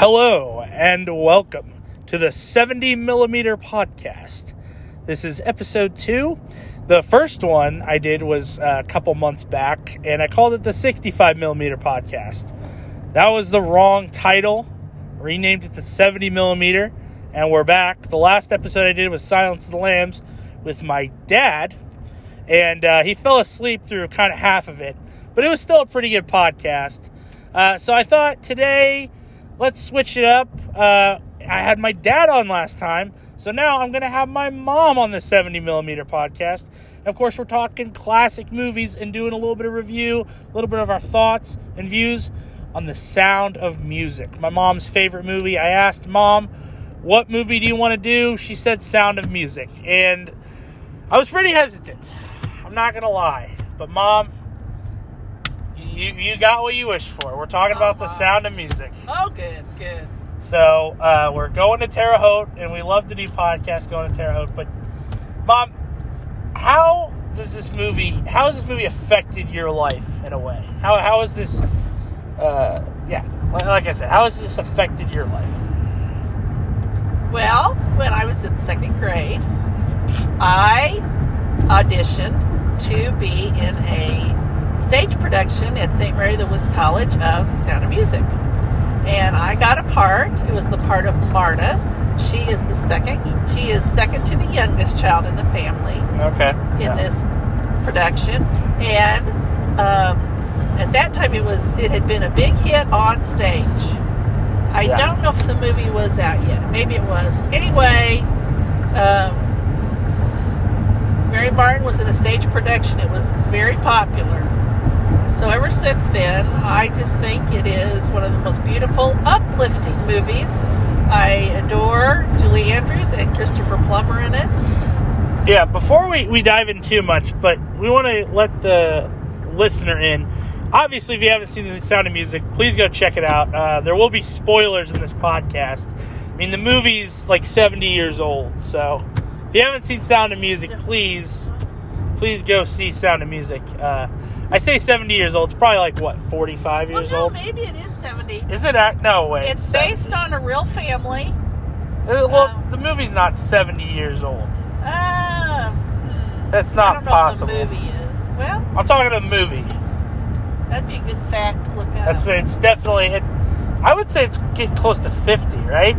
Hello and welcome to the 70 millimeter podcast. This is episode two. The first one I did was a couple months back, and I called it the 65 millimeter podcast. That was the wrong title. Renamed it the 70 millimeter, and we're back. The last episode I did was Silence of the Lambs with my dad, and uh, he fell asleep through kind of half of it, but it was still a pretty good podcast. Uh, so I thought today, let's switch it up. Uh, I had my dad on last time, so now I'm going to have my mom on the 70 millimeter podcast. Of course, we're talking classic movies and doing a little bit of review, a little bit of our thoughts and views on the sound of music. My mom's favorite movie. I asked mom, what movie do you want to do? She said Sound of Music. And I was pretty hesitant. I'm not going to lie. But mom, you, you got what you wished for. We're talking about the sound of music. Oh, good, good. So uh, we're going to Terre Haute, and we love to do podcasts going to Terre Haute. But, mom, how does this movie? How has this movie affected your life in a way? How how has this? Uh, yeah, like- like I said, how has this affected your life? Well, when I was in second grade, I auditioned to be in a stage production at St. Mary the Woods College of Sound of Music. And I got a part. It was the part of Marta. She is the second she is second to the youngest child in the family. Okay. in this production, and um, at that time it was it had been a big hit on stage. I Yeah. don't know if the movie was out yet. Maybe it was. Anyway, um, Mary Martin was in a stage production. It was very popular. So ever since then, I just think it is one of the most beautiful, uplifting movies. I adore Julie Andrews and Christopher Plummer in it. Yeah, before we, we dive in too much, but we want to let the listener in. Obviously, if you haven't seen the Sound of Music, please go check it out. Uh, there will be spoilers in this podcast. I mean, the movie's like 70 years old, so if you haven't seen Sound of Music, please, please go see Sound of Music. Uh, I say 70 years old. It's probably like, what, 45 Well, years no, old? maybe it is 70. Is it? Act? No way. It's 70. based on a real family. Uh, well, um, the movie's not 70 years old. Uh, hmm, That's not possible. The movie is well. I'm talking a movie. That'd be a good fact to look at. That's it's definitely. It, I would say it's getting close to 50, right?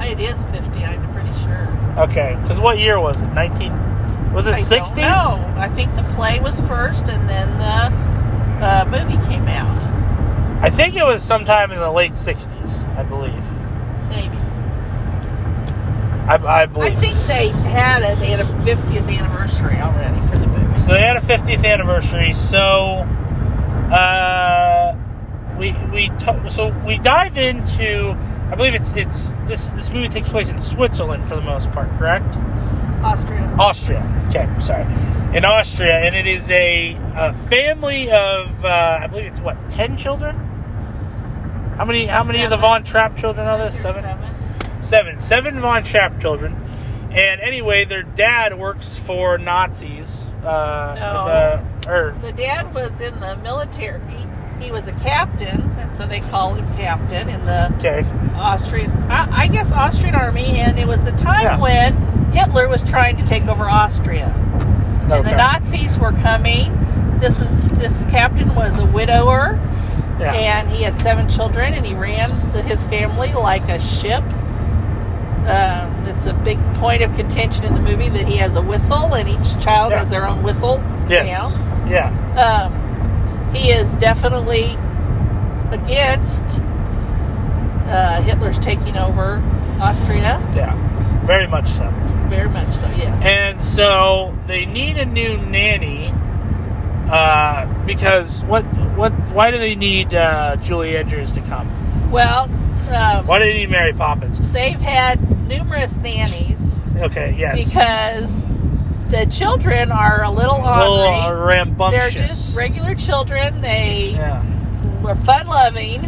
It is 50. I'm pretty sure. Okay, because what year was it? 19? Was it 60s? don't. I think the play was first, and then the uh, movie came out. I think it was sometime in the late 60s. I believe. Maybe. I, I I think they had a, they had a 50th anniversary already for the movie. So they had a 50th anniversary. So, uh, we we t- so we dive into. I believe it's it's this this movie takes place in Switzerland for the most part, correct? Austria. Austria. Okay, sorry. In Austria, and it is a, a family of uh, I believe it's what ten children. How many? How many of the Von Trapp children are there? Seven. seven. Seven. Seven Von Trapp children. And anyway, their dad works for Nazis. Uh, No. the- or The dad was in the military. He was a captain, and so they called him captain in the okay. Austrian, I, I guess Austrian army, and it was the time Yeah. when Hitler was trying to take over Austria, and the Nazis were coming. This is this captain was a widower, yeah. and he had seven children, and he ran the, his family like a ship. Um, it's a big point of contention in the movie that he has a whistle, and each child Yeah. has their own whistle yes. sound. Yeah. Um, he is definitely against uh, Hitler's taking over Austria. Yeah. Very much so. Very much so, yes. And so they need a new nanny uh, because what what why do they need uh, Julie Andrews to come? well, um, Why do they need Mary Poppins? they've had numerous nannies Okay, yes. because the children are a little a little rambunctious. They're just regular children. They yeah. are fun loving.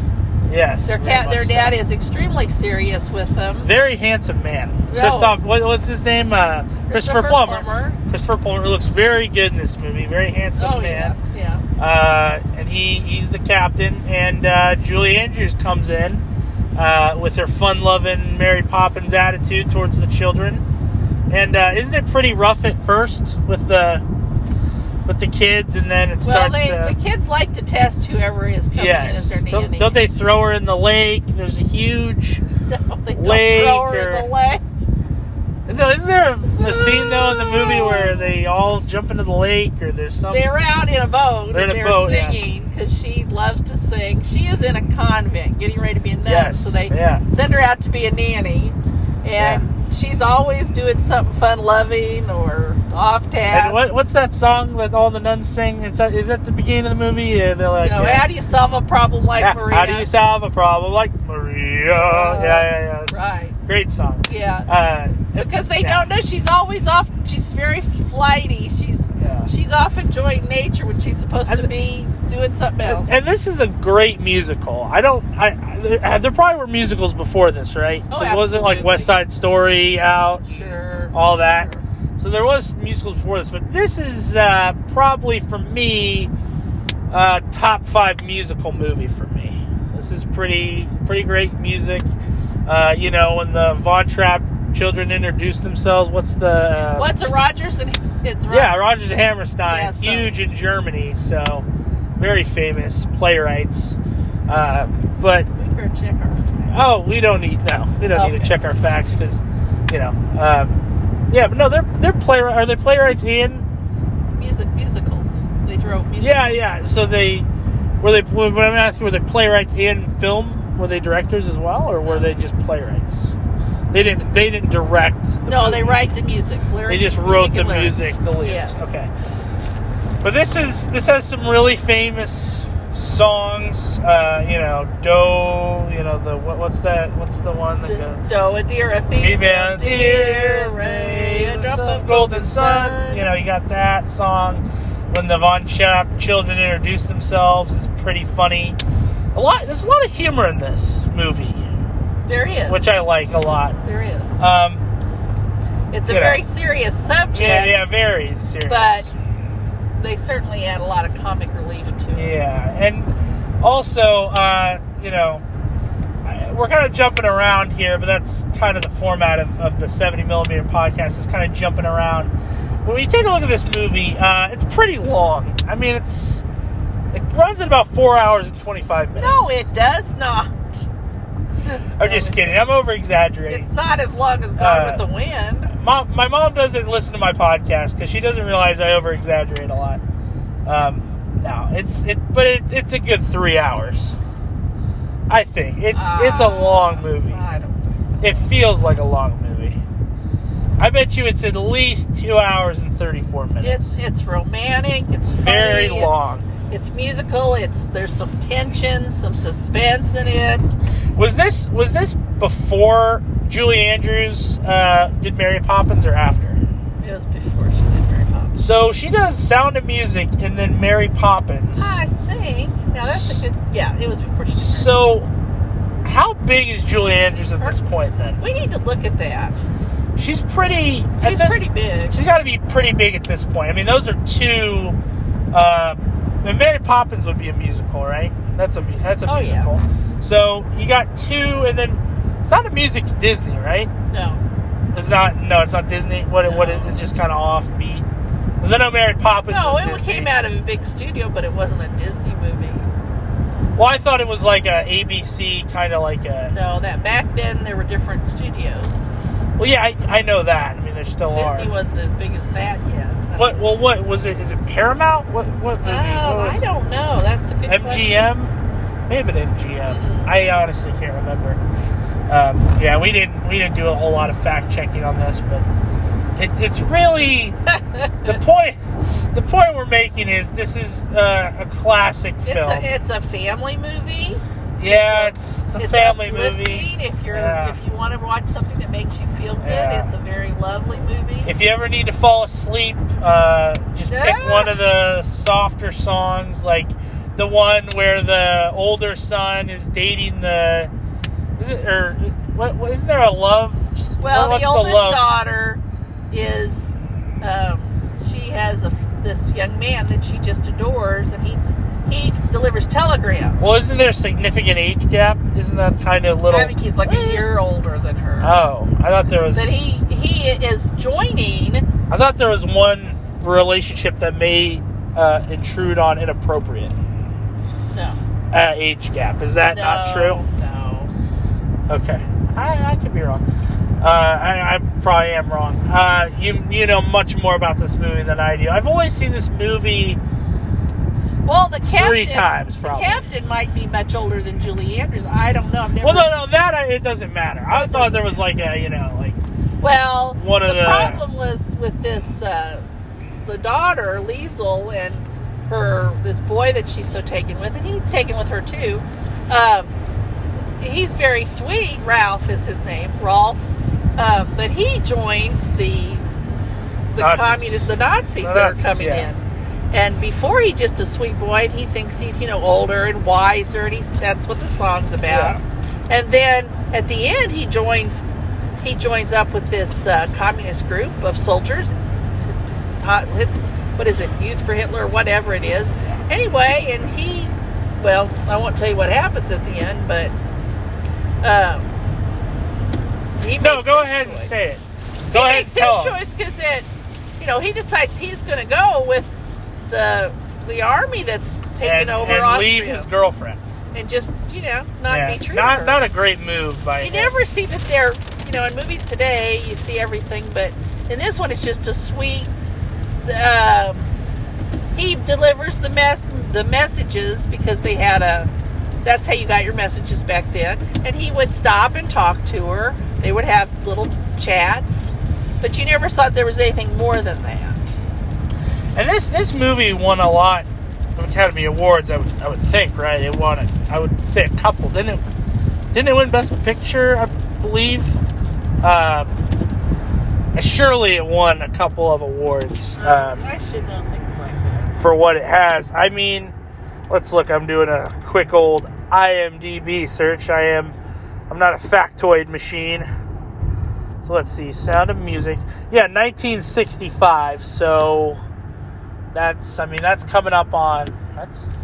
Yes. Their cat, their so. dad is extremely serious with them. very handsome man. Oh. Christoph, what, what's his name? Uh, Christopher, Christopher Plummer. Plummer. Christopher Plummer looks very good in this movie. Very handsome Oh man. yeah, yeah. Uh, and he he's the captain, and uh, Julie Andrews comes in, uh, with her fun-loving Mary Poppins attitude towards the children. And uh, isn't it pretty rough at first with the with the kids, and then it Well, starts they, to the kids like to test whoever is coming in as yes. their Don't, nanny. don't they throw her in the lake? There's a huge. No, they don't lake throw her or- in the lake. No, isn't there a, a scene though in the movie where they all jump into the lake, or there's something? They're out in a boat They're in and a they're boat, singing because she loves to sing. She is in a convent, getting ready to be a nun, Yes, so they yeah. send her out to be a nanny, and she's always doing something fun, loving or off task. And what, what's that song that all the nuns sing? It's Is that, is that the beginning of the movie? Yeah, they're like, know, uh, how do you solve a problem like yeah, Maria? how do you solve a problem like Maria? yeah, yeah, yeah. It's Right. Great song. Yeah. Uh, Because they yeah. don't know she's always off. She's very flighty. She's Yeah. she's off enjoying nature when she's supposed to And- be doing something else. And this is a great musical. I don't. I, I there probably were musicals before this, right? Oh, 'Cause wasn't like. West Side Story out, sure. all that. Sure. So there was musicals before this, but this is uh, probably for me uh, top five musical movie for me. This is pretty pretty great music. Uh, you know, when the Von Trapp children introduce themselves, what's the uh, What's a Rodgers and it's Rodgers. Yeah, Rodgers and Hammerstein, Yeah, so- huge in Germany, so very famous playwrights. Uh, but We better check ours. oh, we don't need no, we don't need to check our facts because you know, um, yeah, but no, they're they're playwright. Are they playwrights in? Music musicals. They drove music. Yeah, yeah. So they were they. When I'm asking, were they playwrights in film? Were they directors as well, or were No. they just playwrights? They didn't. They didn't direct. The No, they write the music. Lyrics, They just wrote the and lyrics. music, the lyrics. Yes. Okay. But this is this has some really famous songs. Uh, you know, Do. You know the what, what's that? What's the one that D- goes? Do a deer, a Female deer, ray, a drop of golden sun. You know, you got that song. When the Von Trapp children introduce themselves, it's pretty funny. A lot. There's a lot of humor in this movie, There is. which I like a lot. There is. Um, it's a you know. very serious subject. yeah, yeah, very serious. But they certainly add a lot of comic relief to it. Yeah, and also, uh, you know, we're kind of jumping around here, but that's kind of the format of, of the 70 millimeter podcast is kind of jumping around. When you take a look at this movie, uh, it's pretty long. I mean, it's it runs at about four hours and 25 minutes. No, it does not. I'm just kidding. I'm over exaggerating. It's not as long as Gone Uh, with the Wind. Mom, my mom doesn't listen to my podcast because she doesn't realize I over exaggerate a lot. Um, no, it's it, but it, it's a good three hours. I think it's it's a Ah, long movie. I don't think so. It feels like a long movie. I bet you it's at least two hours and thirty four minutes. It's it's romantic. It's Very funny, long. It's, it's musical. It's there's some tension, some suspense in it. was this was this before Julie Andrews uh, did Mary Poppins or after? It was before she did Mary Poppins. So she does Sound of Music and then Mary Poppins. I think. Now that's a good. Yeah, it was before she did Mary So, Poppins. how big is Julie Andrews at this point? Then we need to look at that. she's pretty. She's this- pretty big. She's got to be pretty big at this point. I mean, those are two. Uh, and Mary Poppins would be a musical, right? That's a that's a Oh, yeah. musical. So you got two, and then Sound of Music's Disney, right? No. It's not. No, it's not Disney. What? it What? No. it- It's just kind of offbeat. Because I know Mary Poppins. No, it Disney. came out of a big studio, but it wasn't a Disney movie. Well, I thought it was like a ABC kind of like a. No, that back then there were different studios. Well, yeah, I, I know that. I mean, there still Disney are. Disney wasn't as big as that yet. What? Well, what was it? Is it Paramount? What? What movie? Oh, I don't know. That's a good question. MGM. Maybe an MGM. Mm. I honestly can't remember. Um, yeah, we didn't we didn't do a whole lot of fact checking on this, but it, it's really the point. The point we're making is this is uh, a classic It's film. a it's a family movie. Yeah, it's, it's a it's family movie. If you're Yeah. if you want to watch something that makes you feel good, Yeah. it's a very lovely movie. If you ever need to fall asleep, uh, just pick one of the softer songs, like the one where the older son is dating the. Is it or what? what isn't there a love? well, the oldest love? daughter is um, she has a this young man that she just adores, and he's he delivers telegrams. Well, isn't there a significant age gap isn't that kind of little? I think he's like a year older than her. Oh, I thought there was. But he he is joining. I thought there was one relationship that may uh, intrude on inappropriate No, uh, age gap. Is that no, not true? No. Okay, I, I could be wrong. Uh, I, I probably am wrong. Uh, you you know much more about this movie than I do. I've only seen this movie. Well, the captain. Three times, probably. The captain might be much older than Julie Andrews. I don't know. I've never Well, no, no, that I, it doesn't matter. I thought there was like a you know like Well, One of the the- problem was with this uh, the daughter Liesl and her this boy that she's so taken with, and he's taken with her too. Um, he's very sweet. Ralph is his name, Rolf. Um, but he joins the the Nazis. communist the Nazis The that are coming yeah. in. And before he's just a sweet boy, and he thinks he's you know older and wiser, and he's that's what the song's about. And then at the end, he joins he joins up with this uh, communist group of soldiers. What is it? Youth for Hitler, whatever it is. Anyway, and he, well, I won't tell you what happens at the end, but um, he no. Go ahead and choice. say it. Go he ahead. makes and his choice because it, you know, he decides he's going to go with the the army that's taking and, over and Austria leave his girlfriend. and just you know not Yeah, be true. not not a great move by You him. never see that they're, you know, in movies today, you see everything, but in this one, it's just a sweet. Um, he delivers the mess, the messages because they had a. That's how you got your messages back then, and he would stop and talk to her. They would have little chats, but you never thought there was anything more than that. And this this movie won a lot of Academy Awards. I would I would think, right? It won. it. I would say a couple. Didn't it? Didn't it win Best Picture? I believe. Um, surely it won a couple of awards um, I should know things like that. for what it has. I mean, let's look. I'm doing a quick old IMDb search. I am. I'm not a factoid machine. So let's see. Sound of Music. Yeah, 1965. So that's. I mean, that's coming up on. That's.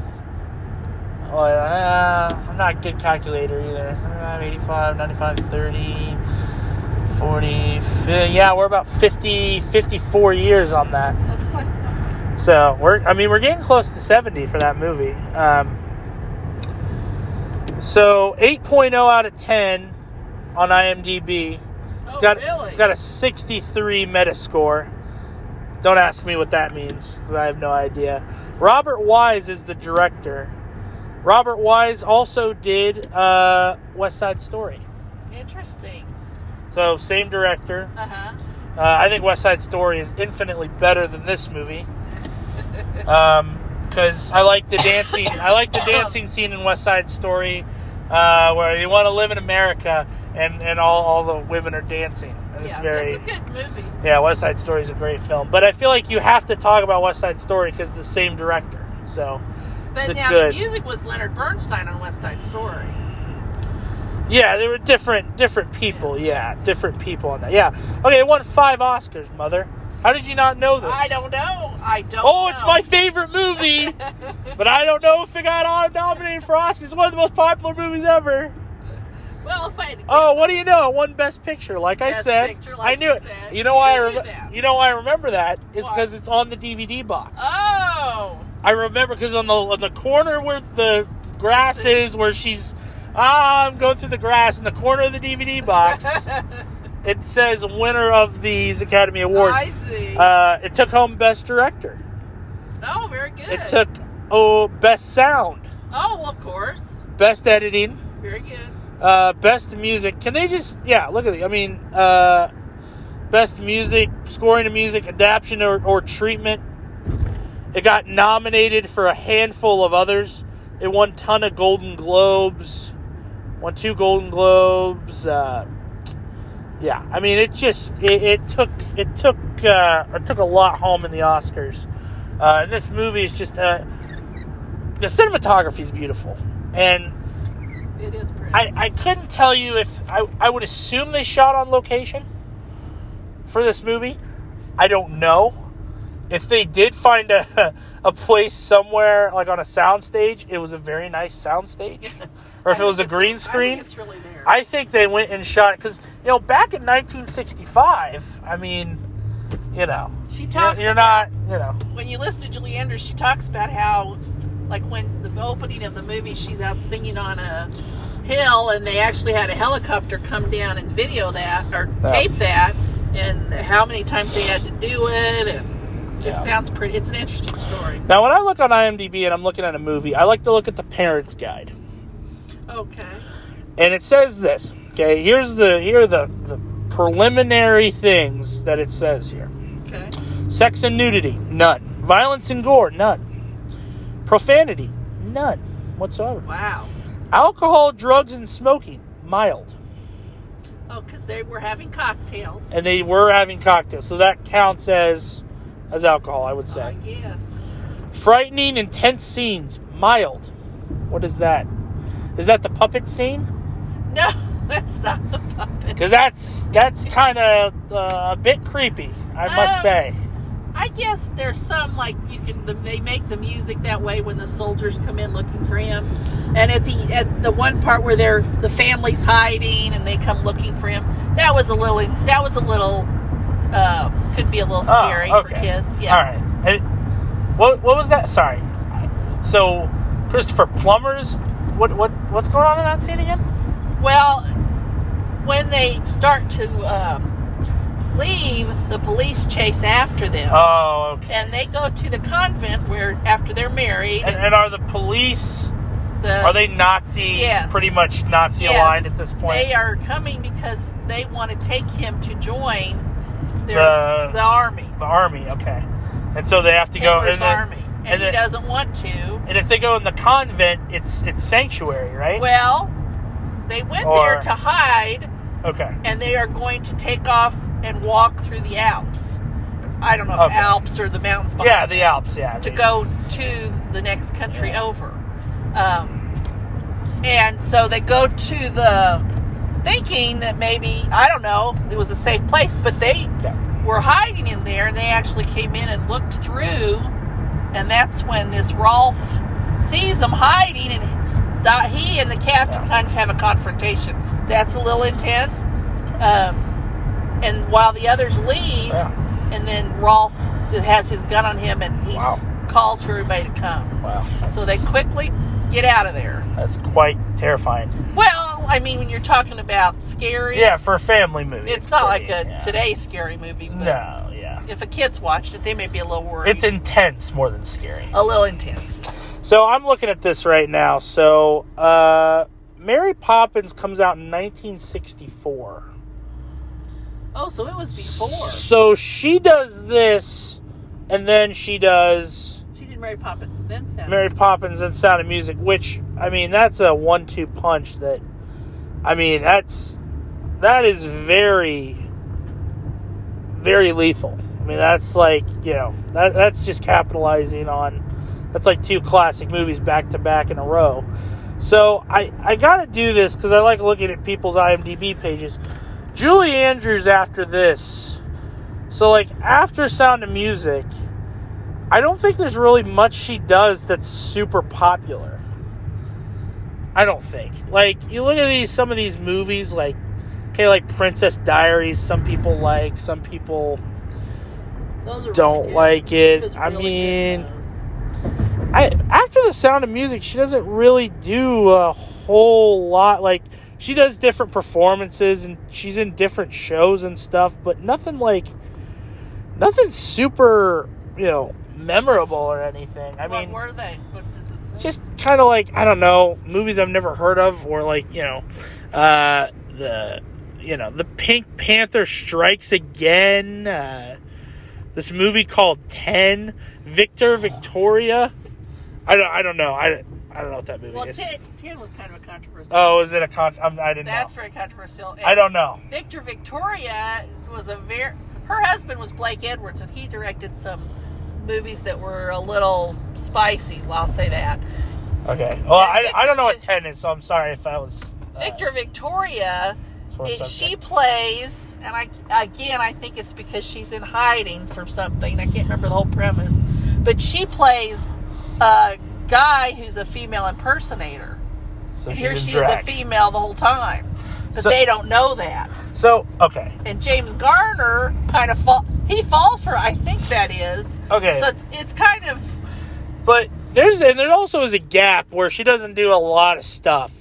Well, uh, I'm not a good calculator either. 75, 85, 95, 30, 40. fi- Yeah, we're about 50, 54 years on that. That's what I. So we're, I mean, we're getting close to 70 for that movie. Um, so 8.0 out of 10 on IMDb. It's Oh, got really? it's got a 63 Metascore. Don't ask me what that means 'cause I have no idea. Robert Wise is the director. Robert Wise also did uh, West Side Story. Interesting. So same director. Uh huh. Uh, I think West Side Story is infinitely better than this movie. Because I like the dancing. I like the dancing scene in West Side Story, uh, where you want to live in America and, and all, all the women are dancing. And it's Yeah, very a good movie. yeah. West Side Story is a great film, but I feel like you have to talk about West Side Story because the same director. So But It's a now good- the music was Leonard Bernstein on West Side Story. yeah, there were different different people. Yeah, different people on that. Yeah. Okay, it won five Oscars, mother. How did you not know this? I don't know. I don't. Oh, it's my favorite movie, but I don't know if it got all nominated for Oscars. It's one of the most popular movies ever. Well, if I had to Oh, what do you know? Won Best Picture, like I said. Picture, like I knew it. said. You know why I You knew rem- You know why I remember that is because it's on the DVD box. Oh, I remember because on the on the corner where the grass is, where she's ah, I'm going through the grass in the corner of the DVD box. it says winner of these Academy Awards. I see. Uh, it took home Best Director. oh, very good. It took oh Best Sound, Oh, well, of course. Best Editing, Very good. Uh, Best Music. Can they just yeah? Look at it. I mean, uh, Best Music, scoring to music, adaptation or, or treatment. It got nominated for a handful of others. It won ton of Golden Globes. Won two Golden Globes. Uh, yeah, I mean, it just it, it took it took uh, it took a lot home in the Oscars. Uh, and this movie is just uh, the cinematography is beautiful, and It is pretty. I, I couldn't tell you if I, I would assume they shot on location for this movie. I don't know. If they did find a, a place somewhere like on a soundstage, it was a very nice soundstage. or if it was a think green I screen. think it's really there. I think they went and shot it because you know back in 1965. I mean, you know, she you're, talks you're about- not, you know, when you listen to Julie Andrews, she talks about how, like, when the opening of the movie, she's out singing on a hill, and they actually had a helicopter come down and video that or Yeah. tape that, and how many times they had to do it, and Yeah. it sounds pretty. It's an interesting story. Now, when I look on IMDb and I'm looking at a movie, I like to look at the parents' guide, Okay. and it says this. Okay, here's the here are the the preliminary things that it says here: Okay. sex and nudity, none; violence and gore, none; profanity, none whatsoever; Wow. alcohol, drugs, and smoking, mild. Oh, because they were having cocktails. And they were having cocktails, so that counts as as alcohol, I would say. I guess. Frightening, intense scenes, mild. What is that? Is that the puppet scene? No, that's not the puppet. Because that's that's kind of uh, a bit creepy, I must Um, say. I guess there's some like you can they make the music that way when the soldiers come in looking for him, and at the at the one part where they're the family's hiding and they come looking for him, that was a little that was a little uh, could be a little Oh, scary for kids. Yeah. All right. What what was that? Sorry. So Christopher Plummer's what what what's going on in that scene again? Well, when they start to um, leave, the police chase after them. Oh, okay. and they go to the convent where after they're married And, and are the police the, are they Nazi Yes. pretty much Nazi yes, aligned at this point? they are coming because they want to take him to join their, The- the, army the army, okay. And so they have to go Hitler's and then, army and, and he then- doesn't want to And if they go in the convent, it's it's sanctuary, right? well they went Or- there to hide okay. and they are going to take off and walk through the alps i don't know Okay. alps or the mountains behind Yeah, the Alps. Yeah. to go to the next country Yeah. over. Um, and so they go to the thinking that maybe, I don't know, it was a safe place, but they Yeah. were hiding in there and they actually came in and looked through. And that's when this Rolf sees them hiding and he and the captain Yeah. kind of have a confrontation. That's a little intense. Um, and while the others leave, Yeah. and then Rolf has his gun on him and he Wow. calls for everybody to come. Wow. So they quickly get out of there. That's quite terrifying. Well, I mean, when you're talking about scary, Yeah, for a family movie. it's not like a yeah. today's scary movie. But No, yeah. if a kid's watched it, they may be a little worried. It's intense more than scary. a little intense. So I'm looking at this right now. So uh, Mary Poppins comes out in 1964. Oh, so it was before So she does this, and then she does she did Mary Poppins and then Sound. Mary Poppins and Sound of Music, which I mean that's a one-two punch. That I mean that's that is very very lethal. I mean that's like you know that that's just capitalizing on that's like two classic movies back to back in a row. So I I got to do this because I like looking at people's IMDb pages. Julie Andrews after this. So like after Sound of Music, I don't think there's really much she does that's super popular. I don't think. Like you look at these some of these movies like okay like Princess Diaries some people like, some people don't really like it. was I mean. I after the Sound of Music, she doesn't really do a whole lot. Like she does different performances and she's in different shows and stuff, but nothing like nothing super, you know, memorable or anything. I what mean, were they? What does it say? just kind of like I don't know movies I've never heard of, or like you know, uh, the you know the Pink Panther Strikes Again. Uh, this movie called Ten, Victor Victoria. I don't I don't know I, I don't know what that movie well, is. 10, 10 was kind of a controversial. Oh, is it a con? I'm, I didn't That's know. very controversial. And I don't know. Victor Victoria was a very. Her husband was Blake Edwards, and he directed some movies that were a little spicy. Well, I'll say that. Okay. Well, I, Victor- I don't know what Ten is, so I'm sorry if I was. Uh, Victor Victoria, it- she plays, and I again I think it's because she's in hiding from something. I can't remember the whole premise, but she plays a guy who's a female impersonator. So And here she drag. is a female the whole time. But So- they don't know that. So okay, And James Garner kind of fall. He falls for. I think that is. okay, So it's it's kind of but there's and there also is a gap where she doesn't do a lot of stuff.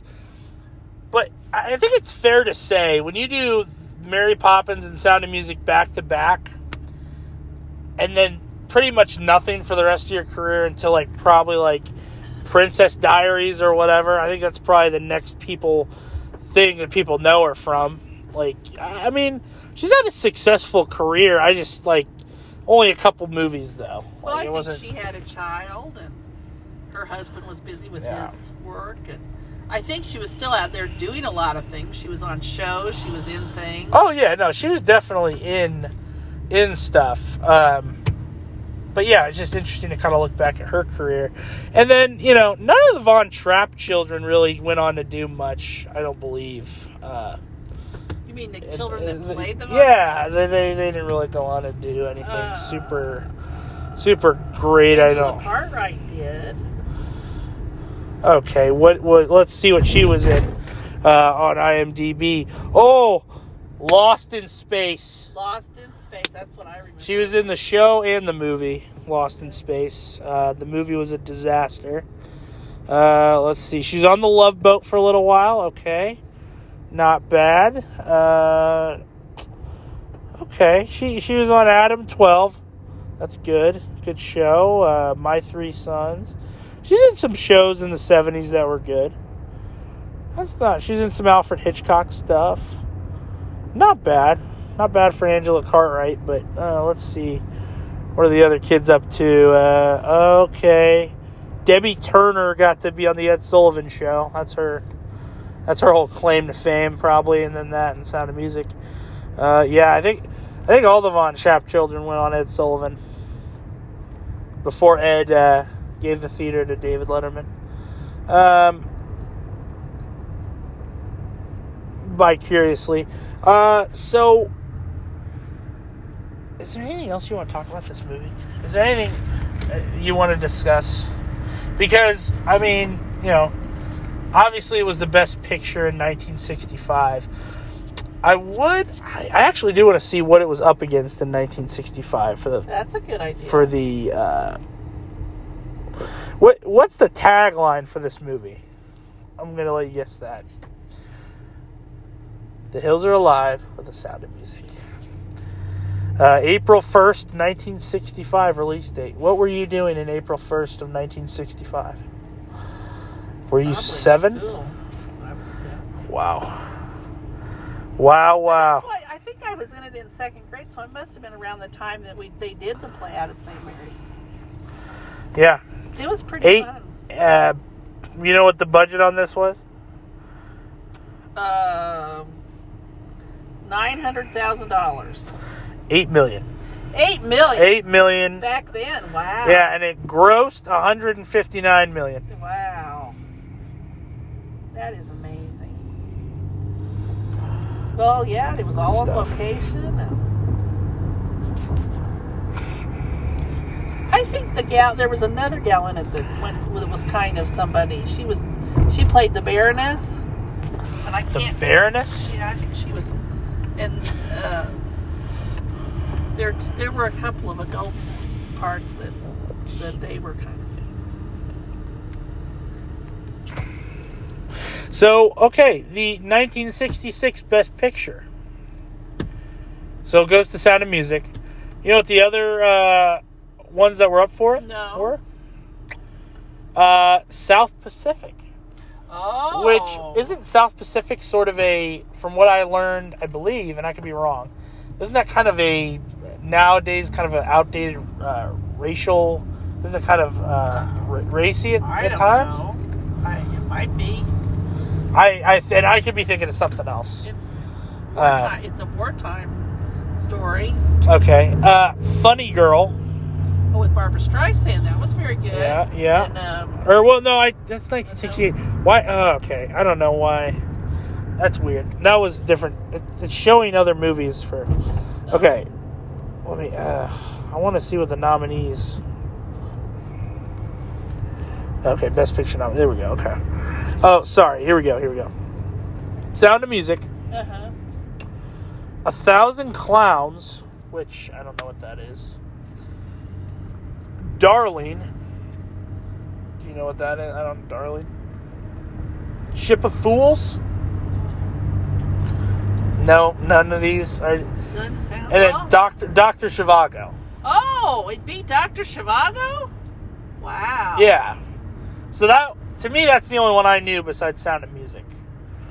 But I I think it's fair to say when you do Mary Poppins and Sound of Music back to back, and then pretty much nothing for the rest of your career until like probably like Princess Diaries or whatever. I think that's probably the next people thing that people know her from. Like, I I mean, she's had a successful career. I just like only a couple movies though. well. Like, I it think wasn't. she had a child, and her husband was busy with Yeah. his work, and I think she was still out there doing a lot of things. She was on shows. She was in things. Oh yeah, no, she was definitely in in stuff. Um, but yeah, it's just interesting to kind of look back at her career, and then you know none of the Von Trapp children really went on to do much. I don't believe. Uh, You mean the children that uh, played them? Yeah, they, they they didn't really go on to do anything Uh, super super great. I don't. Cartwright did. Okay, what what? Let's see what she was in uh, on IMDb. Oh, Lost in Space. Lost in Space. That's what I remember. She was in the show and the movie Lost in Space. Uh, the movie was a disaster. Uh, let's see. She's on the Love Boat for a little while. Okay, not bad. Uh, okay, she she was on Adam Twelve. That's good. Good show. Uh, My Three Sons. She's in some shows in the seventies that were good. That's not. She's in some Alfred Hitchcock stuff. Not bad. Not bad for Angela Cartwright, but uh, let's see. What are the other kids up to? Uh, okay. Debbie Turner got to be on the Ed Sullivan show. That's her. That's her whole claim to fame, probably, and then that and Sound of Music. Uh, yeah, I think I think all the Von Trapp children went on Ed Sullivan before Ed uh, gave the theater to David Letterman. Um, curiously. Uh, so, is there anything else you want to talk about this movie? Is there anything uh, you want to discuss? Because, I mean, you know, obviously it was the best picture in 1965. I would, I, I actually do want to see what it was up against in 1965 for the That's a good idea. for the uh, what what's the tagline for this movie? I'm gonna let you guess that. The hills are alive with the sound of music. Uh, April 1st, 1965 release date. What were you doing in April 1st of 1965? Were you seven? I was seven. Wow. Wow, wow. Why I think I was in it in second grade, so it must have been around the time that we they did the play out at St. Mary's. Yeah. It was pretty Eight. fun. Uh, you know what the budget on this was? Um, nine hundred thousand dollars. Eight million. Eight million. Eight million. back then. Wow. Yeah, and it grossed 159 million. Wow. That is amazing. Well, yeah, it was all on location. I think the gal. There was another gal in it that went. That was kind of somebody. She was. She played the Baroness, and I can't. The Baroness? Yeah, I think she was. And uh, there, there were a couple of adult parts that that they were kind of famous. So, okay, the 1966 Best Picture. So it goes to Sound of Music. You know what the other uh, ones that were up for it No. were? Uh, South Pacific. Oh, Which isn't South Pacific sort of a, from what I learned, I believe, and I could be wrong, isn't that kind of a nowadays kind of an outdated uh, racial? Isn't it kind of uh, ra- racy at, I at don't times? know. I, it might be. I, I th- and I could be thinking of something else. It's Uh, it's a wartime story. Okay, uh, Funny Girl, Oh, with Barbra Streisand, that was very good. Yeah, yeah. And, um, or well, no, I that's 1968. Why? Oh, okay, I don't know why. That's weird. That was different. It's, it's showing other movies for. Okay, let me. Uh, I want to see what the nominees. Okay, Best Picture nominee. There we go. Okay. Oh, sorry. Here we go. Here we go. Sound of Music. Uh huh. A Thousand Clowns, which I don't know what that is. Darling. Do you know what that is? I don't. Darling. Ship of Fools. No, none of these. Are, and And then Doctor Doctor Zhivago. oh, it beat Doctor Zhivago. Wow. Yeah. So that to me, that's the only one I knew besides Sound of Music.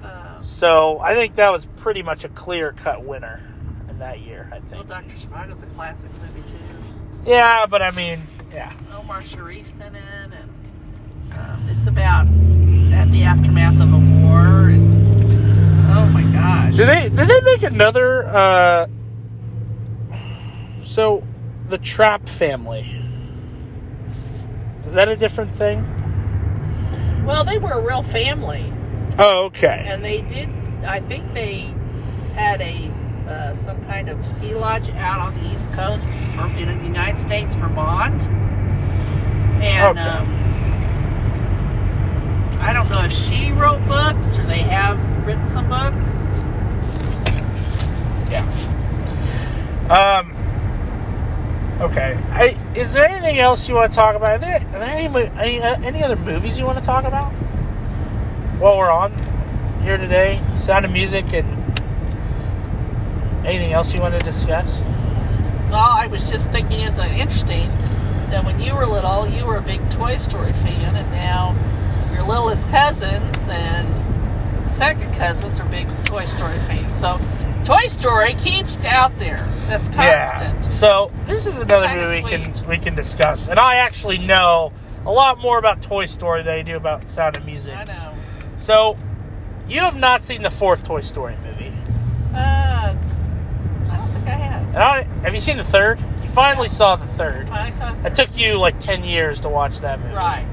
Uh, So I think that was pretty much a clear cut winner in that year. I think. well. Doctor Zhivago's a classic movie too. Yeah, but I mean, yeah. Omar Sharif's in it, and um, it's about at the aftermath of a war. And oh my gosh! Did they did they make another? uh So, the Trapp family. Is that a different thing? Well, they were a real family, Oh, okay. and they did. I think they had a uh, some kind of ski lodge out on the East Coast, from in the United States, Vermont. And Okay. um, I don't know if she wrote books or they have written some books. Yeah. Um. Okay. I, is there anything else you want to talk about? Are there, are there any any, uh, any other movies you want to talk about while we're on here today? Sound of Music and anything else you want to discuss? Well, I was just thinking, isn't it interesting that when you were little, you were a big Toy Story fan, and now your littlest cousins and second cousins are big Toy Story fans. So, Toy Story keeps out there. That's constant. Yeah. So this is another Kinda movie we can we can discuss, and I actually know a lot more about Toy Story than I do about Sound of Music. I know. So you have not seen the fourth Toy Story movie. Uh, I don't think I have. And I, have you seen the third? You finally saw the third. I saw It took you like ten years to watch that movie. right.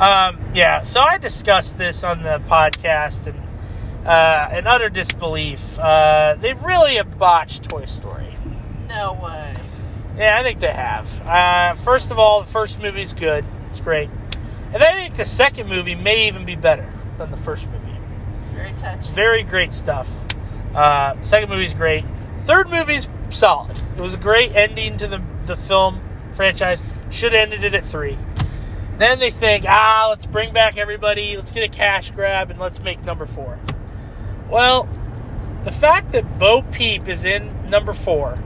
Um, yeah. So I discussed this on the podcast, and uh, in utter disbelief, uh, they really have botched Toy Story. No way. Yeah, I think they have. Uh, first of all, the first movie's good. It's great. And I think the second movie may even be better than the first movie. It's very It's very great stuff. Uh, second movie's great. Third movie's solid. It was a great ending to the, the film franchise. Should have ended it at three. Then they think, ah, let's bring back everybody. Let's get a cash grab and let's make number four. Well, the fact that Bo Peep is in number four,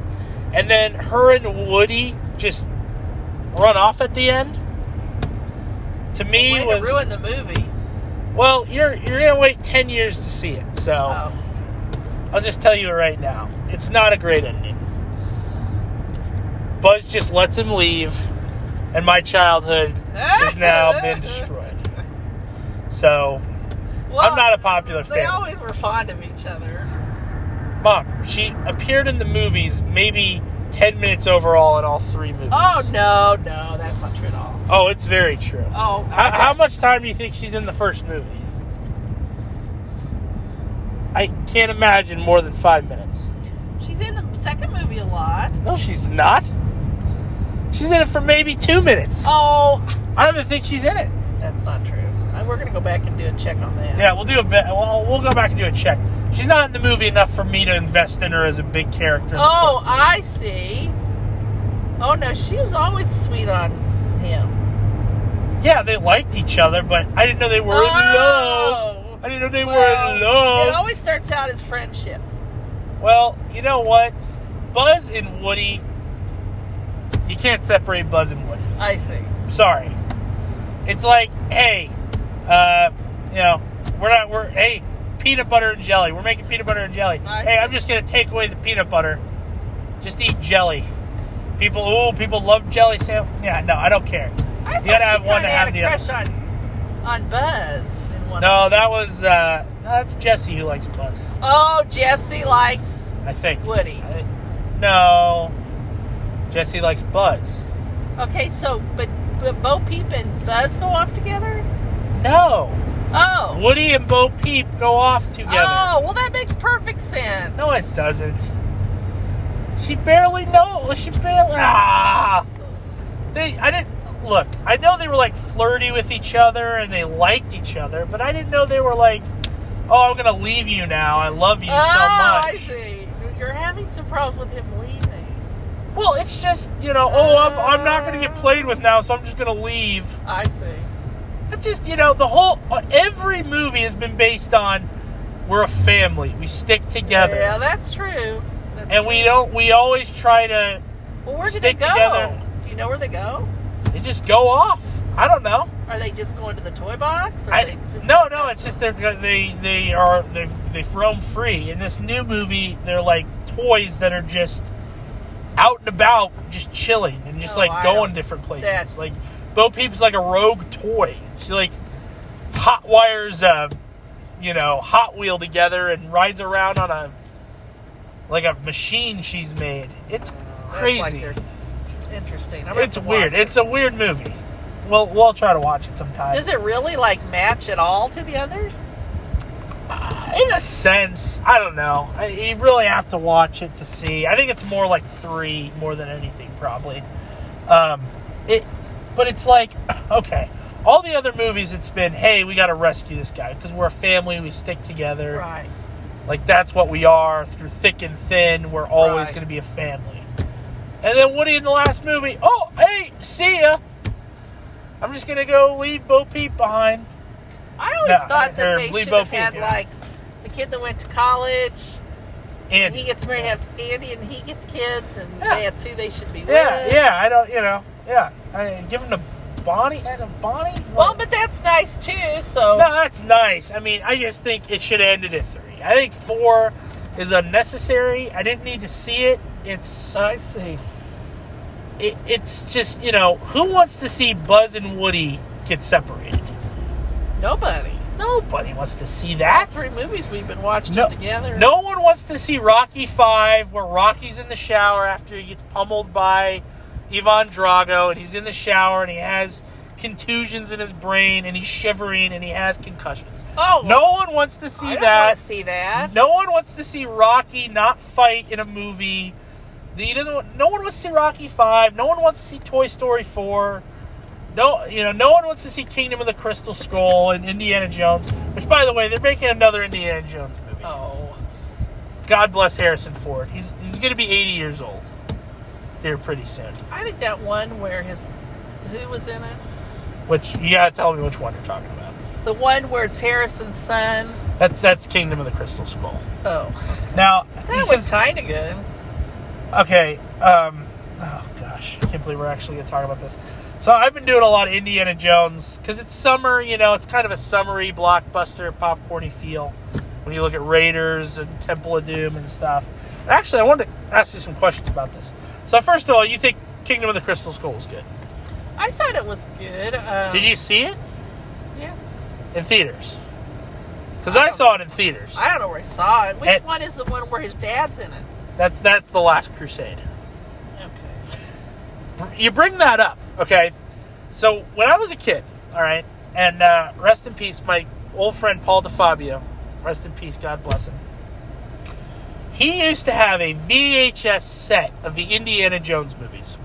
and then her and Woody just run off at the end, to me Way was to ruin the movie. well. You're you're gonna wait ten years to see it, so. Oh. I'll just tell you right now. It's not a great ending. Buzz just lets him leave, and my childhood has now been destroyed. So, Well, I'm not a popular fan. They always were fond of each other. Mom, she appeared in the movies maybe 10 minutes overall in all three movies. Oh no, no, that's not true at all. Oh, it's very true. Oh, How, how much time do you think she's in the first movie? I can't imagine more than five minutes. She's in the second movie a lot. No, she's not. She's in it for maybe two minutes. Oh, I don't even think she's in it. that's not true. Uh, We're gonna go back and do a check on that. Yeah, we'll do a bit. We'll, we'll go back and do a check. She's not in the movie enough for me to invest in her as a big character. Oh. I see. Oh no, she was always sweet on him. yeah, they liked each other, but I didn't know they were in love. Oh. I didn't know they Well, were in love. It always starts out as friendship. Well, you know what? Buzz and Woody, you can't separate Buzz and Woody. I see. I'm sorry. It's like, hey, uh, you know, we're not, we're, hey, peanut butter and jelly. We're making peanut butter and jelly. I hey, I'm just going to take away the peanut butter. Just eat jelly. People, ooh, people love jelly sam. Yeah, no, I don't care. I You gotta have one to have the other. on on Buzz. In one No, that was, uh, no, that's Jesse who likes Buzz, Oh, Jesse likes I think. Woody. I no. Jesse likes Buzz. Okay, so but, but Bo Peep and Buzz go off together? No. Oh. Woody and Bo Peep go off together. Oh, well that makes perfect sense. No, it doesn't. She barely knows. She barely. Ah. They. I didn't. look, I know they were like flirty with each other and they liked each other, but I didn't know they were like, oh, I'm gonna leave you now. I love you oh, so ah, much. I see. You're having some problems with him leaving. Well, it's just you know, oh, I'm, I'm not gonna get played with now, so I'm just gonna leave. I see. It's just you know the whole uh, every movie has been based on we're a family, we stick together, Yeah, that's true. That's and true. we don't. We always try to. Well, where do they stick go? together. Do you know where they go? They just go off. I don't know. Are they just going to the toy box? Or I, they just no, no, it's just they're they they are they they roam free. In this new movie, they're like toys that are just out and about, just chilling and just Oh, like I going different places. that's- Like Bo Peep's like a rogue toy. She like hot wires a you know Hot Wheel together and rides around on a like a machine she's made. It's crazy. like interesting. It's weird. it. It's a weird movie. Well, we'll try to watch it sometime. Does it really like match at all to the others? in a sense, I don't know. I, you really have to watch it to see. I think it's more like three more than anything, probably. Um, it, but it's like okay. All the other movies, it's been, hey, we got to rescue this guy because we're a family. We stick together. Right. Like that's what we are through thick and thin. We're always Right. going to be a family. And then Woody in the last movie, oh, hey, see ya. I'm just gonna go leave Bo Peep behind. I always No, thought that they should have had yeah. like the kid that went to college. And he gets married, have Andy, and he gets kids, and Yeah. that's who they should be Yeah, with. yeah, I don't, you know, yeah. I give him to Bonnie uh, and a Bonnie. Well, but that's nice too. So no, that's nice. I mean, I just think it should have ended at three. I think four is unnecessary. I didn't need to see it. It's I see. It, it's just you know who wants to see Buzz and Woody get separated? Nobody. Nobody wants to see All that. three movies we've been watching No, together. no one wants to see Rocky Five, where Rocky's in the shower after he gets pummeled by Ivan Drago, and he's in the shower and he has contusions in his brain and he's shivering and he has concussions. Oh, No one wants to see I that. want to see that. No one wants to see Rocky not fight in a movie. He doesn't. No one wants to see Rocky Five. No one wants to see Toy Story Four. No, you know, no one wants to see Kingdom of the Crystal Skull and Indiana Jones. Which, by the way, they're making another Indiana Jones movie. Oh, God bless Harrison Ford. He's he's going to be 80 years old. Here pretty soon. I think that one where his who was in it. Which you gotta tell me which one you're talking about. The one where it's Harrison's son. That's that's Kingdom of the Crystal Skull. Oh, Now that was kind of good. Okay. Um, oh gosh, I can't believe we're actually going to talk about this. So I've been doing a lot of Indiana Jones because it's summer. You know, it's kind of a summery blockbuster, popcorny feel when you look at Raiders and Temple of Doom and stuff. And actually, I wanted to ask you some questions about this. So first of all, you think Kingdom of the Crystal Skull is good? I thought it was good. Um, Did you see it Yeah. in theaters? Because I saw it in theaters. I don't know where I saw it. Which And- one is the one where his dad's in it? That's that's the Last Crusade. Okay. you bring that up, okay? So when I was a kid, all right, and uh, rest in peace, my old friend Paul DeFabio, rest in peace, God bless him. He used to have a VHS set of the Indiana Jones movies,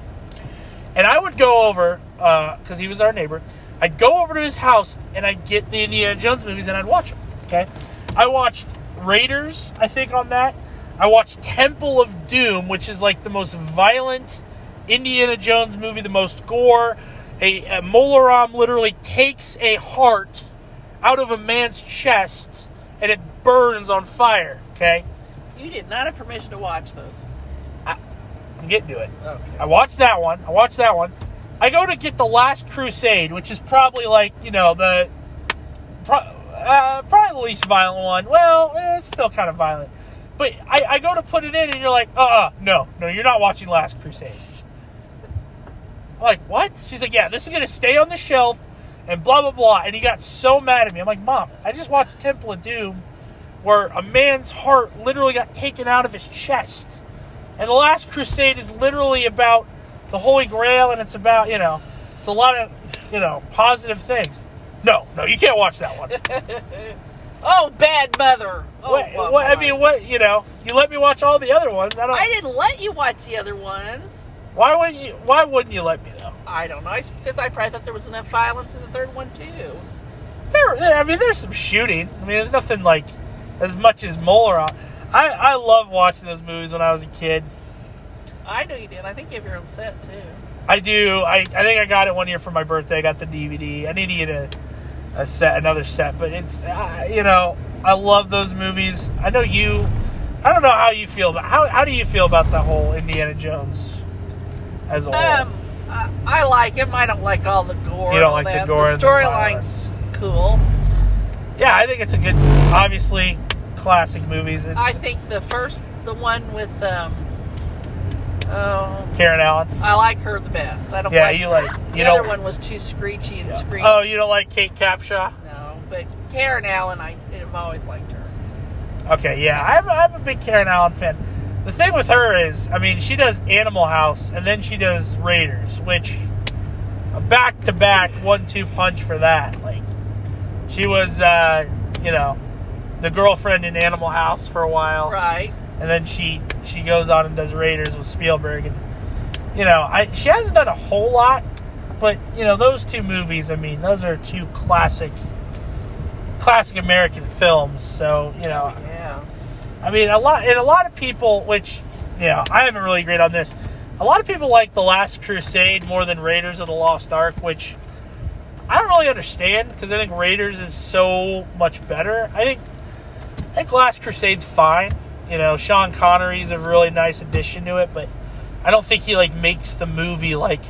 and I would go over because he was our neighbor. I'd go over to his house and I'd get the Indiana Jones movies and I'd watch them. Okay, I watched Raiders, I think, on that. I watched Temple of Doom, which is like the most violent Indiana Jones movie, the most gore. A, a Mola Ram literally takes a heart out of a man's chest and it burns on fire. Okay, You did not have permission to watch those. I'm getting to it. Okay. I watched that one. I watched that one. I go to get the Last Crusade, which is probably like you know the pro, uh, probably the least violent one. Well, eh, it's still kind of violent. But I, I go to put it in, and you're like, uh, uh no, no, you're not watching Last Crusade. I'm like, what? She's like, yeah, this is gonna stay on the shelf, and blah blah blah. And he got so mad at me. I'm like, mom, I just watched Temple of Doom, where a man's heart literally got taken out of his chest. And the Last Crusade is literally about the Holy Grail, and it's about you know, it's a lot of you know positive things. No, no, you can't watch that one. Oh, bad mother. Oh, what, what- what- I mean, what you know? You let me watch all the other ones. I don't. I didn't let you watch the other ones. Why wouldn't you? Why wouldn't you let me know? I don't know. It's because I probably thought there was enough violence in the third one too. There, I mean, there's some shooting. I mean, there's nothing like as much as Molar. I, I love watching those movies when I was a kid. I know you did. I think you have your own set too. I do. I, I think I got it one year for my birthday. I got the DVD. I need you to get a, a set, another set. But it's, uh, you know, I love those movies. I know you. I don't know how you feel about how how do you feel about the whole Indiana Jones as a whole? Um, I, I like him. I don't like all the gore. You don't like the that. gore The and the storyline's cool. yeah, I think it's a good, obviously, classic movies. It's I think the first, the one with um, oh, Karen Allen. I like her the best. I don't. Yeah, like, you like the you other don't. one was too screechy and screechy. Oh, you don't like Kate Capshaw? No, but Karen Allen, I have always liked her. Okay, yeah, I'm, I'm a big Karen Allen fan. The thing with her is, I mean, she does Animal House and then she does Raiders, which back to back one two punch for that. Like, she was, uh, you know, the girlfriend in Animal House for a while, Right. And then she she goes on and does Raiders with Spielberg, and you know, I she hasn't done a whole lot, but you know, those two movies, I mean, those are two classic classic American films. So you know, oh, Yeah. I mean, a lot and a lot of people, which you know, I haven't really agreed on this. A lot of people like The Last Crusade more than Raiders of the Lost Ark, which I don't really understand because I think Raiders is so much better. I think I think Last Crusade's fine. You know, Sean Connery's a really nice addition to it, but I don't think he like makes the movie like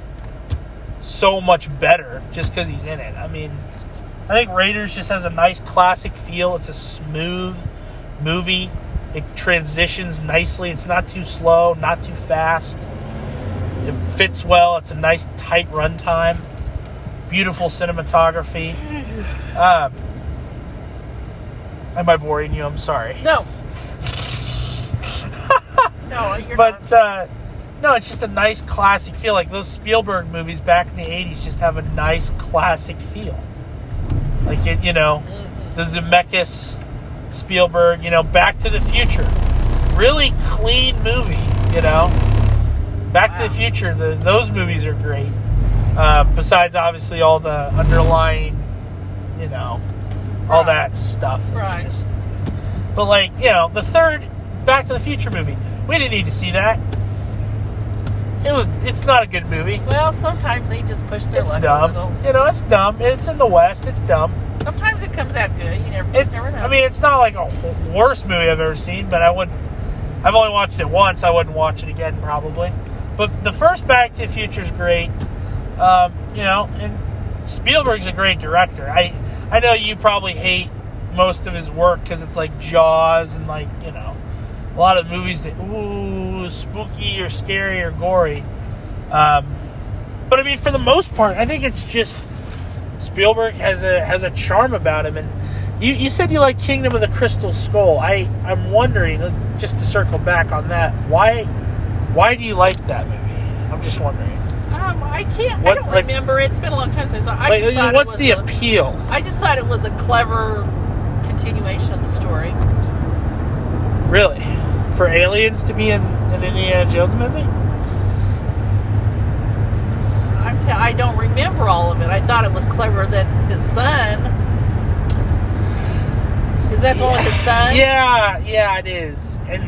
so much better just because he's in it. I mean, I think Raiders just has a nice classic feel. It's a smooth movie. It transitions nicely. It's not too slow, not too fast. It fits well. It's a nice tight runtime. Beautiful cinematography. Um, am I boring you? I'm sorry. No. No, you're But not. uh, no, it's just a nice classic feel. Like those Spielberg movies back in the '80s just have a nice classic feel. Like it, you know, the Zemeckis, Spielberg, you know, Back to the Future, really clean movie. You know, Back to the Future. The, those movies are great. Uh, besides, obviously, all the underlying, you know, all Right. that stuff. It's Right. just. But like, you know, the third Back to the Future movie, we didn't need to see that. It was. It's not a good movie. Well, sometimes they just push their It's luck a dumb. little. You know, it's dumb. It's in the West. It's dumb. Sometimes it comes out good. You never, It's. never know. I mean, it's not like a worst movie I've ever seen, but I would. I've only watched it once. I wouldn't watch it again probably. But the first Back to the Future is great. Um, you know, and Spielberg's a great director. I I know you probably hate most of his work because it's like Jaws and like you know a lot of movies that ooh spooky or scary or gory. Um, but I mean, for the most part, I think it's just Spielberg has a has a charm about him. And you, you said you like Kingdom of the Crystal Skull. I I'm wondering uh, just to circle back on that. Why why do you like that movie? I'm just wondering. um, I can't. What, I don't like- remember. It's been a long time since I. I Like, just what's the a, appeal? I just thought it was a clever continuation of the story. Really, for aliens to be in an Indiana Jones movie? I'm t- I don't remember all of it. I thought it was clever that his son. Is that the one with his son? Yeah, yeah, it is. And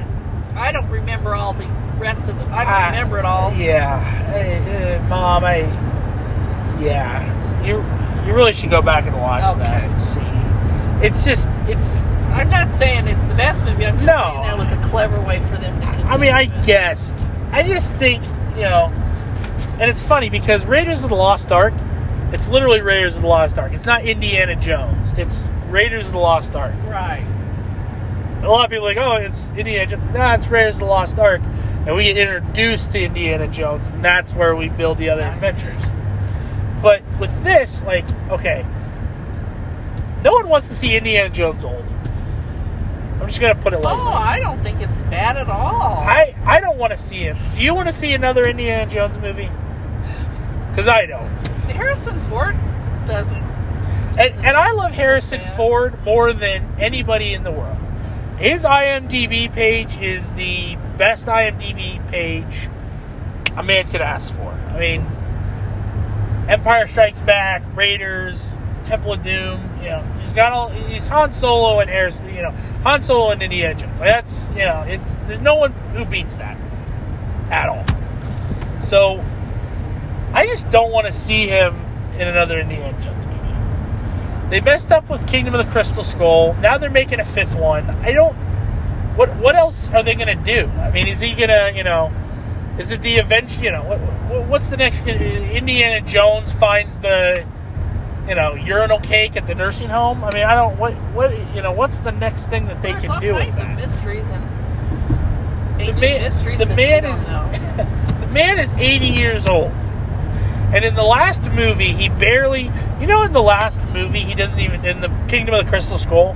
I don't remember all the rest of the. I don't I- remember it all. Yeah, uh, uh, mom, I. Yeah, you you really should go back and watch Okay. that and see. It's just it's. I'm not saying it's the best movie. I'm just No. saying that was a clever way for them to. I mean, I it. guess. I just think you know, and it's funny because Raiders of the Lost Ark. It's literally Raiders of the Lost Ark. It's not Indiana Jones. It's Raiders of the Lost Ark. Right. A lot of people are like, oh, it's Indiana Jones. Nah, it's Raiders of the Lost Ark. And we get introduced to Indiana Jones, and that's where we build the other adventures. But with this, like, okay, no one wants to see Indiana Jones old. I'm just gonna put it like Oh, I don't think it's bad at all. I I don't want to see him. Do you want to see another Indiana Jones movie? Because I don't. Harrison Ford doesn't. And, and I love Harrison. Ford more than anybody in the world. His IMDb page is the best IMDb page a man could ask for. I mean, Empire Strikes Back, Raiders, Temple of Doom. You know, he's got all. He's Han Solo and Harrison. You know, Han Solo and Indiana Jones. That's you know, it's there's no one who beats that at all. So, I just don't want to see him in another Indiana Jones movie. They messed up with Kingdom of the Crystal Skull. Now they're making a fifth one. I don't. What what else are they gonna do? I mean, is he gonna you know? Is it the event? You know, what, what's the next? Uh, Indiana Jones finds the, you know, urinal cake at the nursing home. I mean, I don't. What what you know? What's the next thing that they There's can do with that? of mysteries and the man, mysteries the man is the man is 80 years old and in the last movie he barely you know in the last movie he doesn't even in the kingdom of the crystal skull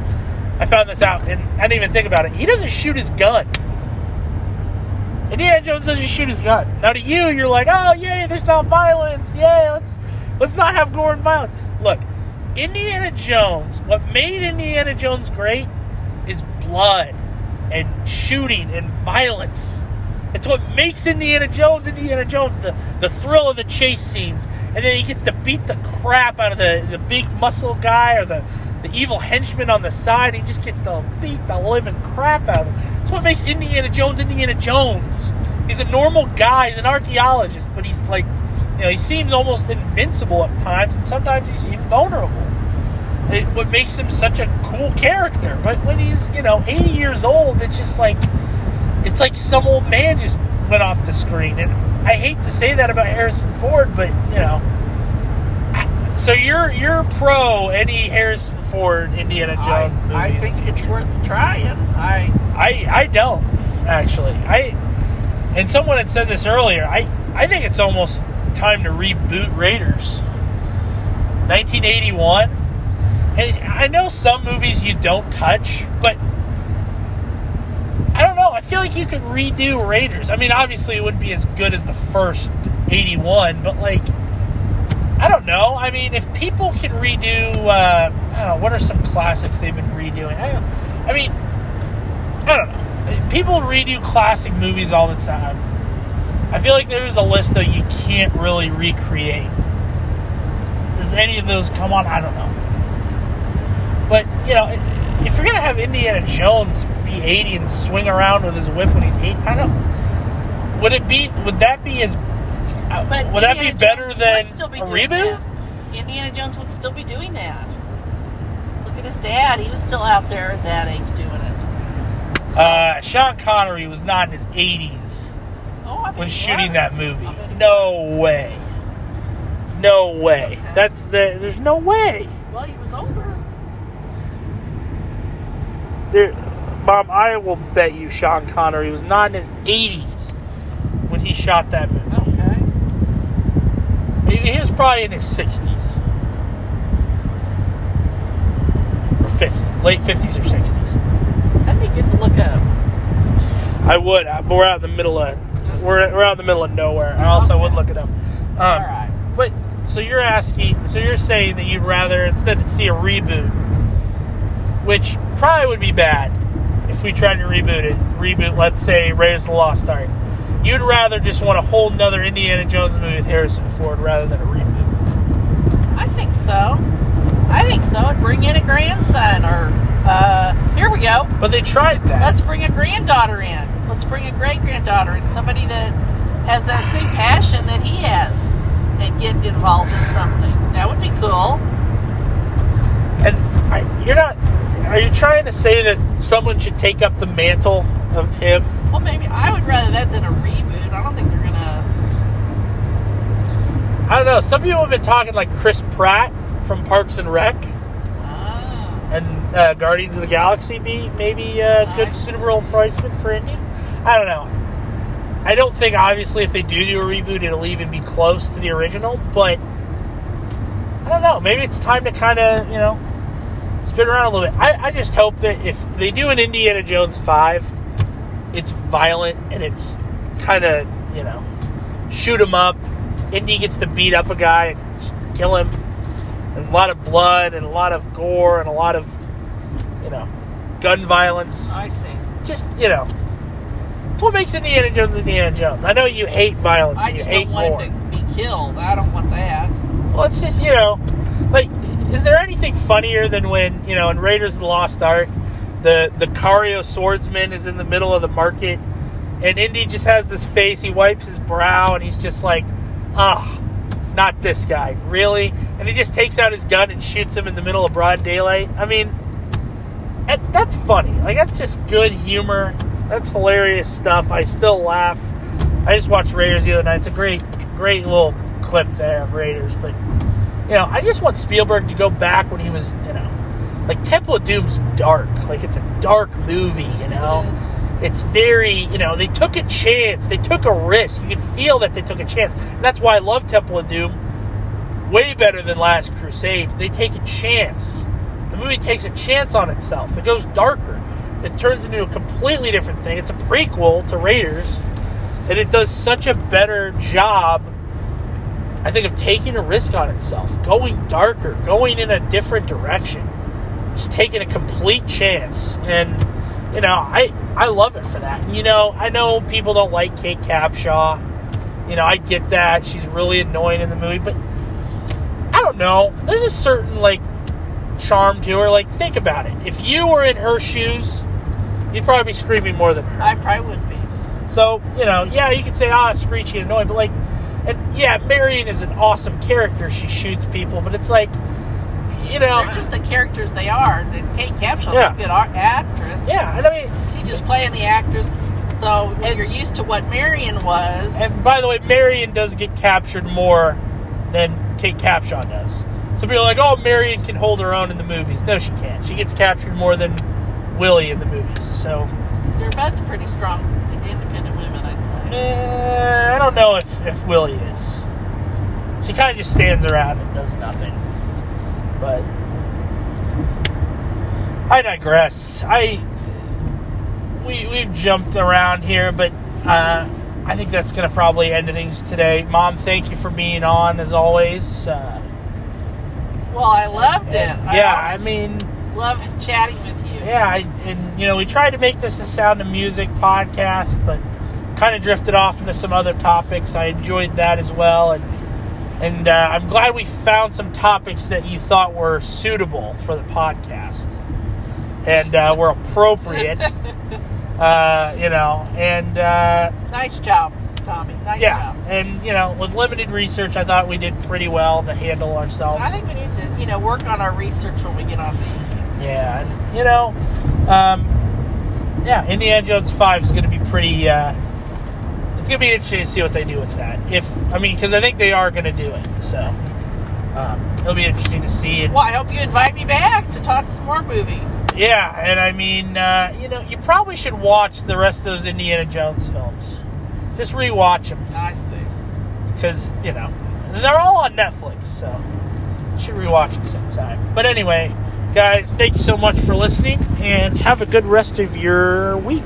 i found this out and i didn't even think about it he doesn't shoot his gun indiana jones doesn't shoot his gun now to you you're like oh yay there's not violence yay let's let's not have gore and violence look indiana jones what made indiana jones great is blood and shooting and violence. It's what makes Indiana Jones Indiana Jones. The the thrill of the chase scenes, and then he gets to beat the crap out of the, the big muscle guy or the, the evil henchman on the side. He just gets to beat the living crap out of him. It's what makes Indiana Jones Indiana Jones. He's a normal guy, he's an archaeologist, but he's like, you know, he seems almost invincible at times, and sometimes he seems vulnerable it, what makes him such a cool character. But when he's, you know, 80 years old, it's just like, it's like some old man just went off the screen. And I hate to say that about Harrison Ford, but, you know. I- So you're you're pro any Harrison Ford Indiana Jones movie? I, I think it's worth trying. I I I don't actually. I and someone had said this earlier. I I think it's almost time to reboot Raiders. 1981. And I know some movies you don't touch, but I don't know. I feel like you could redo Raiders. I mean, obviously it wouldn't be as good as the first 81, but like I don't know. I mean, if people can redo, uh, I don't know, what are some classics they've been redoing? I, I mean, I don't know. People redo classic movies all the time. I feel like there's a list though you can't really recreate. Does any of those come on? I don't know. But you know, if you're gonna have Indiana Jones be 80 and swing around with his whip when he's 8, I don't. Would it be? Would that be as? uh, but would that be Indiana better than still be a reboot? that. Indiana Jones would still be doing that. Look at his dad; he was still out there at that age doing it. So, Uh, Sean Connery was not in his 80s oh, I bet when shooting that movie. I bet he No way. No way. That's the. There's no way. Well, he was older. There, Mom, I will bet you Sean Connery was not in his 80s when he shot that movie. Okay. He he was probably in his 60s. Or 50, late 50s or 60s. That'd be good to look up. I would, but we're out in the middle of we're, we're out in the middle of nowhere. I also Okay. would look it up. Um, All right. But so you're asking, so you're saying that you'd rather instead to see a reboot, which probably would be bad if we tried to reboot it. Reboot, let's say Raiders of the Lost Ark. You'd rather just want a whole nother Indiana Jones movie with Harrison Ford rather than a reboot. I think so. I think so. And bring in a grandson, or uh, here we go. But they tried that. Let's bring a granddaughter in. Let's bring a great granddaughter in. Somebody that has that same passion that he has, and get involved in something. That would be cool. and I, you're not. Are you trying to say that someone should take up the mantle of him? Well, maybe I would rather that than a reboot. I don't think they're gonna. I don't know. Some people have been talking like Chris Pratt from Parks and Rec. And uh, Guardians of the Galaxy be maybe a good Nice. suitable replacement for Indy. I don't know. I don't think obviously if they do do a reboot, it'll even be close to the original. But I don't know. Maybe it's time to kind of you know spin around a little bit. I, I just hope that if they do an Indiana Jones five, it's violent and it's kind of you know shoot him up. Indy gets to beat up a guy and kill him and a lot of blood and a lot of gore and a lot of you know gun violence I see. just you know That's what makes Indiana Jones Indiana Jones. I know you hate violence. I and you just hate don't want gore. him to be killed. I don't want that. Well, it's just you know, like, is there anything funnier than when you know in Raiders of the Lost Ark, the the Cairo swordsman is in the middle of the market, and Indy just has this face. He wipes his brow, and he's just like, ah, not this guy, really. And he just takes out his gun and shoots him in the middle of broad daylight. I mean, that's funny. Like that's just good humor. That's hilarious stuff. I still laugh. I just watched Raiders the other night. It's a great, great little clip there of Raiders. But you know, I just want Spielberg to go back when he was, you know, like Temple of Doom's dark. Like it's a dark movie. You know. It's very, you know, they took a chance. They took a risk. You can feel that they took a chance. And that's why I love Temple of Doom way better than Last Crusade. They take a chance. The movie takes a chance on itself. It goes darker. It turns into a completely different thing. It's a prequel to Raiders, and it does such a better job, I think, of taking a risk on itself, going darker, going in a different direction, just taking a complete chance. And you know, I I love it for that. You know, I know people don't like Kate Capshaw. You know, I get that she's really annoying in the movie, but I don't know. There's a certain like charm to her. Like, think about it. If you were in her shoes, you'd probably be screaming more than her. I probably would be. So, you know, yeah, you could say, ah, screechy and annoying, but like, and yeah, Marion is an awesome character. She shoots people, but it's like, you know, They're just the characters they are. And Kate Capshaw's Yeah. a good art- actress. yeah, and I mean, She's just playing the actress. So when And- you're used to what Marion was, and by the way, Marion does get captured more than Kate Capshaw does. So people are like, oh, Marion can hold her own in the movies. No, she can't. She gets captured more than Willie in the movies. So, they're both pretty strong independent women, I'd say. eh, I don't know if, if Willie is. She kind of just stands around and does nothing. But I digress. I we we've jumped around here, but uh, I think that's going to probably end things today. Mom, thank you for being on as always. Uh, Well, I loved it. yeah, I mean, love chatting with you. yeah, I, and you know, we tried to make this a Sound of Music podcast, but kind of drifted off into some other topics. I enjoyed that as well, and and uh, I'm glad we found some topics that you thought were suitable for the podcast and uh, were appropriate. uh, you know, and uh, Nice job, Tommy. Nice yeah, job. and you know, with limited research, I thought we did pretty well to handle ourselves. I think we need to, you know, work on our research when we get on these. Yeah, and you know, um, yeah, Indiana Jones Five is going to be pretty. It's to be interesting to see what they do with that. If I mean, because I think they are going to do it, so um, it'll be interesting to see. And, Well, I hope you invite me back to talk some more movie. yeah, and I mean, uh, you know, you probably should watch the rest of those Indiana Jones films. Just rewatch them I see. because you know they're all on Netflix, so you should rewatch them sometime. But anyway, guys, thank you so much for listening, and have a good rest of your week.